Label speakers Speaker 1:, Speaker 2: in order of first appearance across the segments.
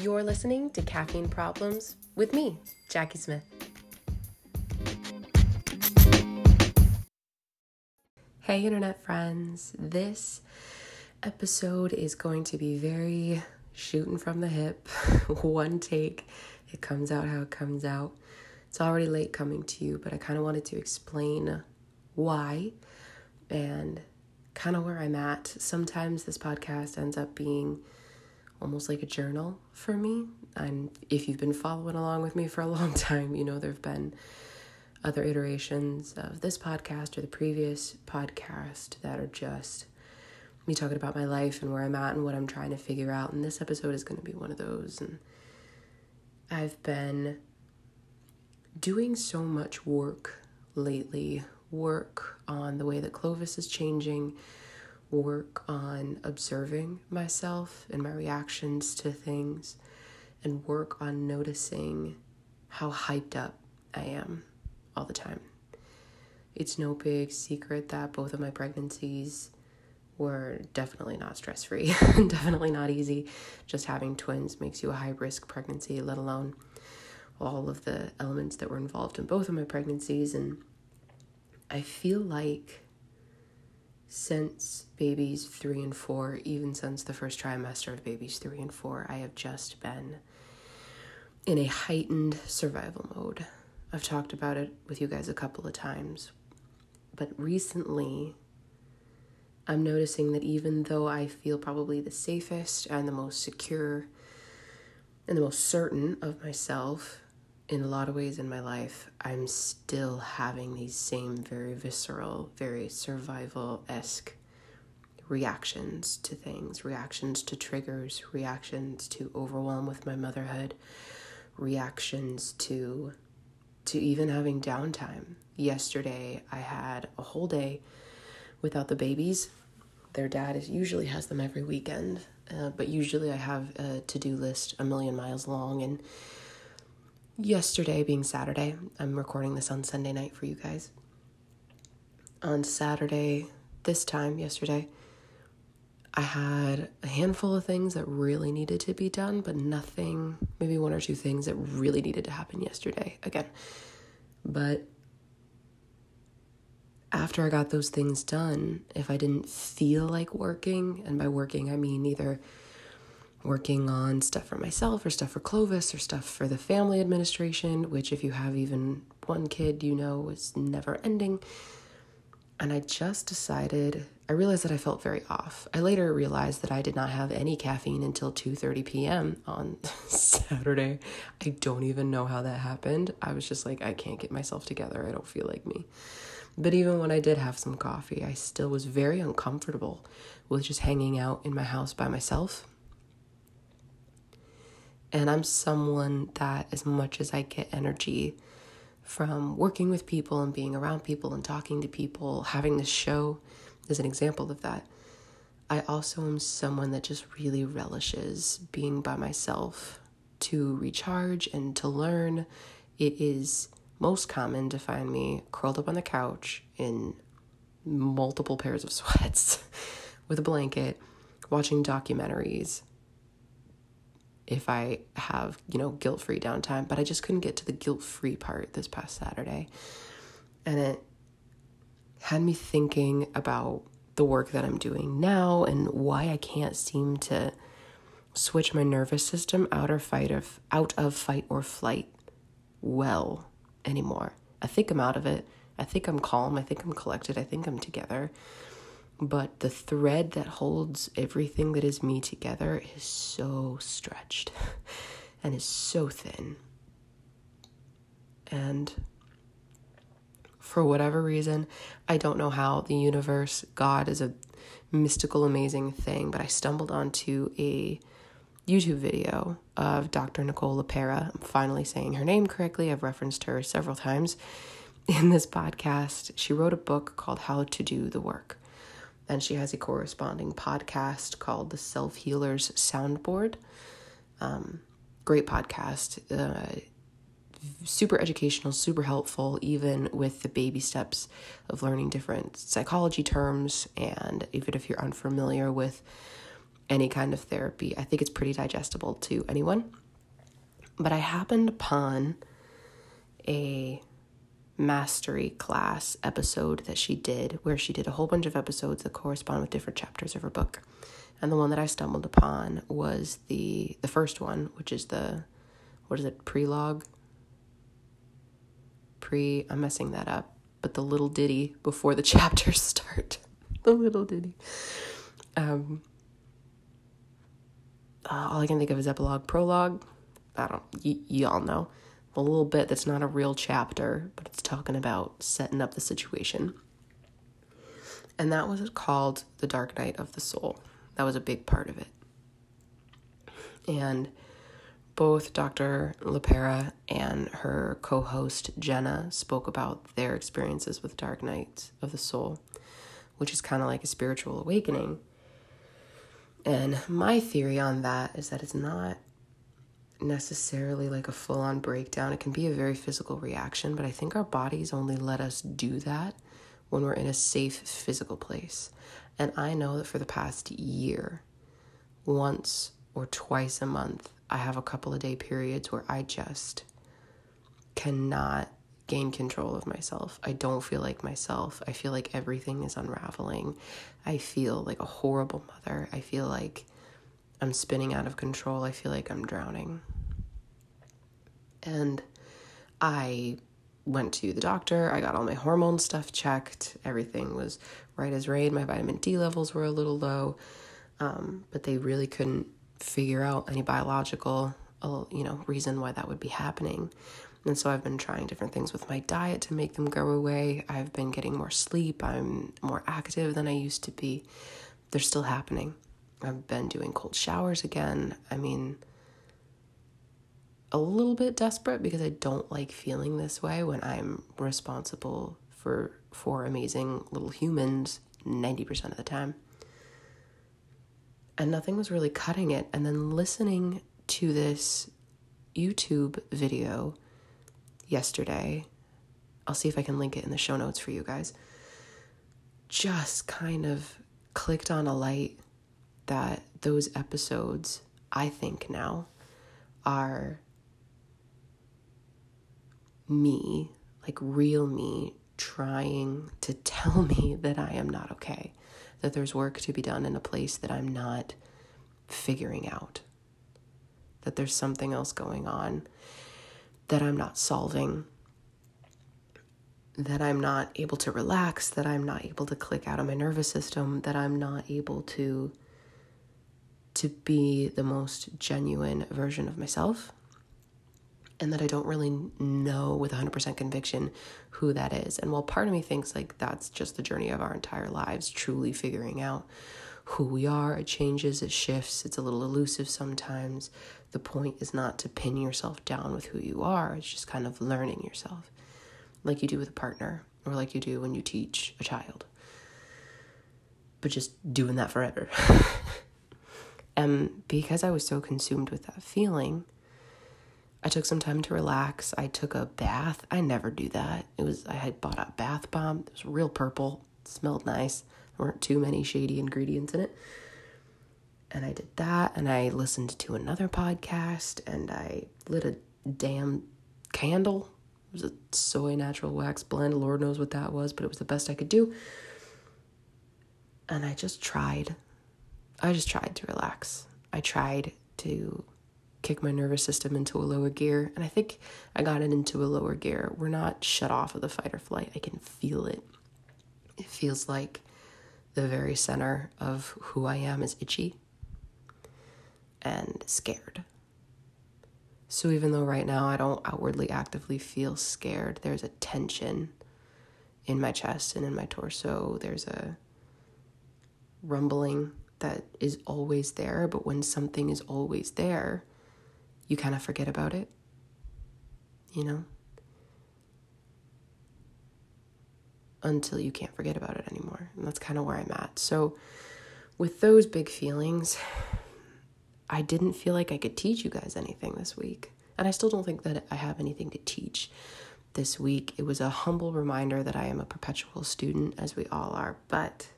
Speaker 1: You're listening to Caffeine Problems with me, Jackie Smith. Hey, internet friends. This episode is going to be very shooting from the hip, one take. It comes out how it comes out. It's already late coming to you, but I kind of wanted to explain why and kind of where I'm at. Sometimes this podcast ends up being almost like a journal for me. And if you've been following along with me for a long time, you know there have been other iterations of this podcast or the previous podcast that are just me talking about my life and where I'm at and what I'm trying to figure out. And this episode is going to be one of those. And I've been doing so much work lately work on the way that Clovis is changing, work on observing myself and my reactions to things, and work on noticing how hyped up I am all the time. It's no big secret that both of my pregnancies were definitely not stress free, definitely not easy. Just having twins makes you a high risk pregnancy, let alone all of the elements that were involved in both of my pregnancies. And I feel like since babies three and four, even since the first trimester of babies three and four, I have just been in a heightened survival mode. I've talked about it with you guys a couple of times, but recently I'm noticing that even though I feel probably the safest and the most secure and the most certain of myself in a lot of ways in my life, I'm still having these same very visceral, very survival esque reactions to things, reactions to triggers, reactions to overwhelm with my motherhood, reactions to to even having downtime. Yesterday I had a whole day without the babies. Their dad is usually has them every weekend, uh, but usually I have a to-do list a million miles long and yesterday being Saturday, I'm recording this on Sunday night for you guys. On Saturday, this time yesterday, I had a handful of things that really needed to be done, but nothing, maybe one or two things that really needed to happen yesterday again. But after I got those things done, if I didn't feel like working, and by working I mean either working on stuff for myself or stuff for Clovis or stuff for the family administration, which, if you have even one kid, you know is never ending. And I just decided, I realized that I felt very off. I later realized that I did not have any caffeine until 2:30 p.m. on Saturday. I don't even know how that happened. I was just like I can't get myself together. I don't feel like me. But even when I did have some coffee, I still was very uncomfortable with just hanging out in my house by myself and I'm someone that, as much as I get energy from working with people and being around people and talking to people, having this show is an example of that. I also am someone that just really relishes being by myself to recharge and to learn. It is most common to find me curled up on the couch in multiple pairs of sweats with a blanket, watching documentaries, if I have, you know, guilt free downtime, but I just couldn't get to the guilt free part this past Saturday. And it had me thinking about the work that I'm doing now and why I can't seem to switch my nervous system out or fight of out of fight or flight well anymore. I think I'm out of it. I think I'm calm. I think I'm collected. I think I'm together but the thread that holds everything that is me together is so stretched and is so thin. And for whatever reason, I don't know how the universe, God is a mystical, amazing thing, but I stumbled onto a YouTube video of Dr. Nicole LePera. I'm finally saying her name correctly. I've referenced her several times in this podcast. She wrote a book called How to Do the Work and she has a corresponding podcast called the Self Healers Soundboard. Um, great podcast, uh, super educational, super helpful, even with the baby steps of learning different psychology terms. And even if you're unfamiliar with any kind of therapy. I think it's pretty digestible to anyone. But I happened upon a mastery class episode that she did where she did a whole bunch of episodes that correspond with different chapters of her book. And the one that I stumbled upon was the the first one, which is the what is it, prelogue? Pre I'm messing that up, but the little ditty before the chapters start. the little ditty. Um uh, all I can think of is epilogue, prologue. I don't, y- y'all know. A little bit that's not a real chapter, but it's talking about setting up the situation. And that was called The Dark Night of the Soul. That was a big part of it. And both Dr. LePera and her co host Jenna spoke about their experiences with Dark Night of the Soul, which is kind of like a spiritual awakening. And my theory on that is that it's not necessarily like a full on breakdown. It can be a very physical reaction, but I think our bodies only let us do that when we're in a safe physical place. And I know that for the past year, once or twice a month, I have a couple of day periods where I just cannot gain control of myself. I don't feel like myself. I feel like everything is unraveling. I feel like a horrible mother. I feel like I'm spinning out of control. I feel like I'm drowning. And I went to the doctor. I got all my hormone stuff checked. Everything was right as rain. My vitamin D levels were a little low, um, but they really couldn't figure out any biological, uh, you know, reason why that would be happening. And so I've been trying different things with my diet to make them go away. I've been getting more sleep. I'm more active than I used to be. They're still happening. I've been doing cold showers again. I mean, a little bit desperate because I don't like feeling this way when I'm responsible for for amazing little humans 90% of the time. And nothing was really cutting it. And then listening to this YouTube video yesterday. I'll see if I can link it in the show notes for you guys. Just kind of clicked on a light that those episodes, I think now, are me, like real me, trying to tell me that I am not okay, that there's work to be done in a place that I'm not figuring out, that there's something else going on that I'm not solving, that I'm not able to relax, that I'm not able to click out of my nervous system, that I'm not able to to be the most genuine version of myself and that I don't really know with 100% conviction who that is. And while part of me thinks like that's just the journey of our entire lives, truly figuring out who we are, it changes, it shifts, it's a little elusive sometimes. The point is not to pin yourself down with who you are, it's just kind of learning yourself, like you do with a partner or like you do when you teach a child. But just doing that forever. and because I was so consumed with that feeling, I took some time to relax. I took a bath. I never do that. It was I had bought a bath bomb. It was real purple. It smelled nice. There weren't too many shady ingredients in it. And I did that and I listened to another podcast and I lit a damn candle. It was a soy natural wax blend. Lord knows what that was, but it was the best I could do. And I just tried. I just tried to relax. I tried to kick my nervous system into a lower gear. And I think I got it into a lower gear. We're not shut off of the fight or flight. I can feel it. It feels like the very center of who I am is itchy and scared. So even though right now I don't outwardly actively feel scared, there's a tension in my chest and in my torso. There's a rumbling that is always there, but when something is always there, you kind of forget about it. You know? Until you can't forget about it anymore. And that's kind of where I'm at. So, with those big feelings, I didn't feel like I could teach you guys anything this week. And I still don't think that I have anything to teach this week. It was a humble reminder that I am a perpetual student, as we all are, but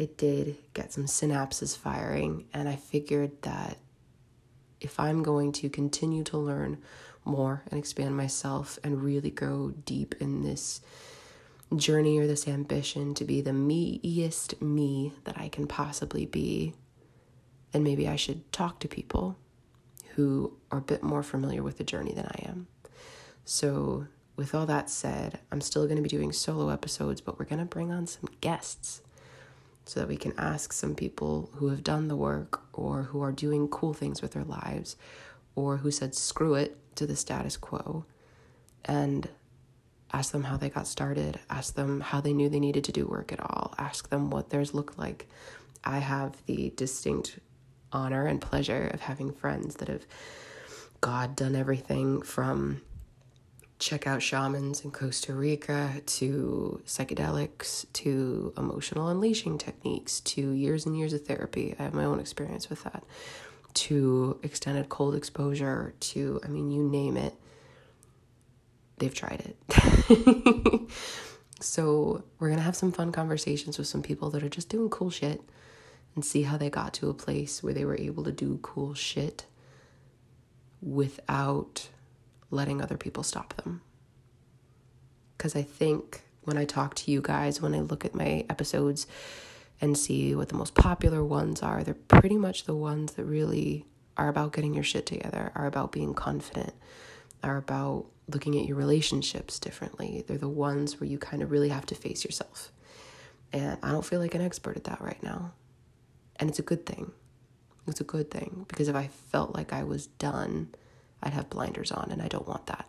Speaker 1: it did get some synapses firing. And I figured that if I'm going to continue to learn more and expand myself and really go deep in this journey or this ambition to be the meest me that I can possibly be, then maybe I should talk to people who are a bit more familiar with the journey than I am. So, with all that said, I'm still going to be doing solo episodes, but we're going to bring on some guests so that we can ask some people who have done the work or who are doing cool things with their lives or who said screw it to the status quo and ask them how they got started, ask them how they knew they needed to do work at all, ask them what theirs looked like. I have the distinct honor and pleasure of having friends that have God done everything from check out shamans in Costa Rica to psychedelics to emotional unleashing techniques to years and years of therapy. I have my own experience with that. To extended cold exposure to, I mean, you name it, they've tried it. so, we're going to have some fun conversations with some people that are just doing cool shit and see how they got to a place where they were able to do cool shit without letting other people stop them. Because I think when I talk to you guys, when I look at my episodes and see what the most popular ones are, they're pretty much the ones that really are about getting your shit together, are about being confident, are about looking at your relationships differently. They're the ones where you kind of really have to face yourself. And I don't feel like an expert at that right now. And it's a good thing. It's a good thing because if I felt like I was done, I'd have blinders on, and I don't want that.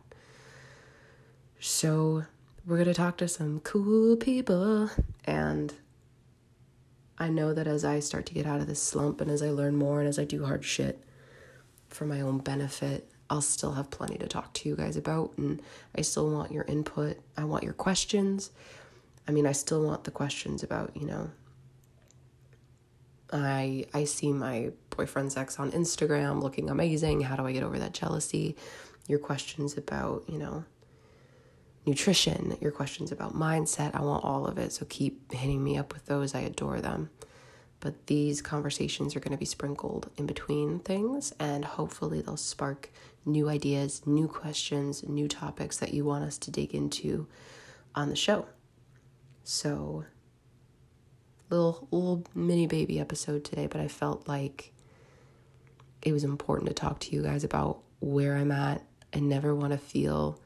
Speaker 1: So, we're going to talk to some cool people. And I know that as I start to get out of this slump and as I learn more and as I do hard shit for my own benefit, I'll still have plenty to talk to you guys about. And I still want your input. I want your questions. I mean, I still want the questions about, you know, I I see my boyfriend's ex on Instagram looking amazing. How do I get over that jealousy? Your questions about, you know, nutrition, your questions about mindset. I want all of it. So keep hitting me up with those. I adore them. But these conversations are going to be sprinkled in between things, and hopefully, they'll spark new ideas, new questions, new topics that you want us to dig into on the show. So, little little mini baby episode today, but I felt like it was important to talk to you guys about where I'm at. I never want to feel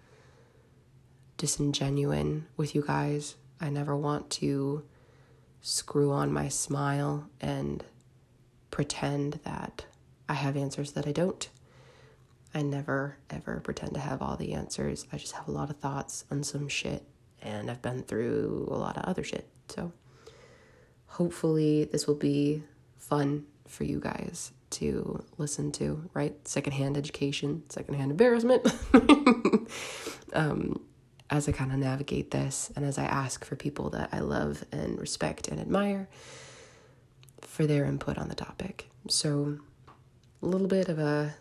Speaker 1: disingenuous with you guys. I never want to screw on my smile and pretend that I have answers that I don't. I never ever pretend to have all the answers. I just have a lot of thoughts on some shit and I've been through a lot of other shit. So hopefully this will be fun for you guys to listen to, right? Secondhand education, secondhand embarrassment. um, as I kind of navigate this and as I ask for people that I love and respect and admire for their input on the topic. So, a little bit of a,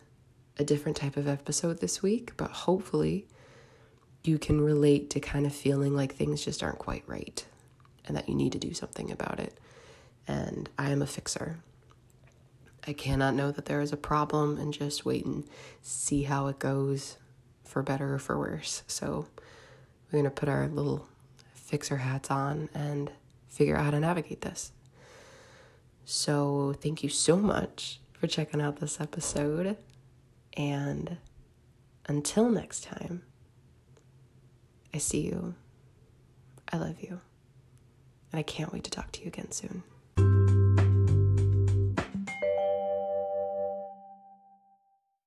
Speaker 1: a different type of episode this week, but hopefully you can relate to kind of feeling like things just aren't quite right and that you need to do something about it. And I am a fixer. I cannot know that there is a problem and just wait and see how it goes for better or for worse. So we're going to put our little fixer hats on and figure out how to navigate this. So thank you so much for checking out this episode. And until next time, I see you. I love you. And I can't wait to talk to you again soon.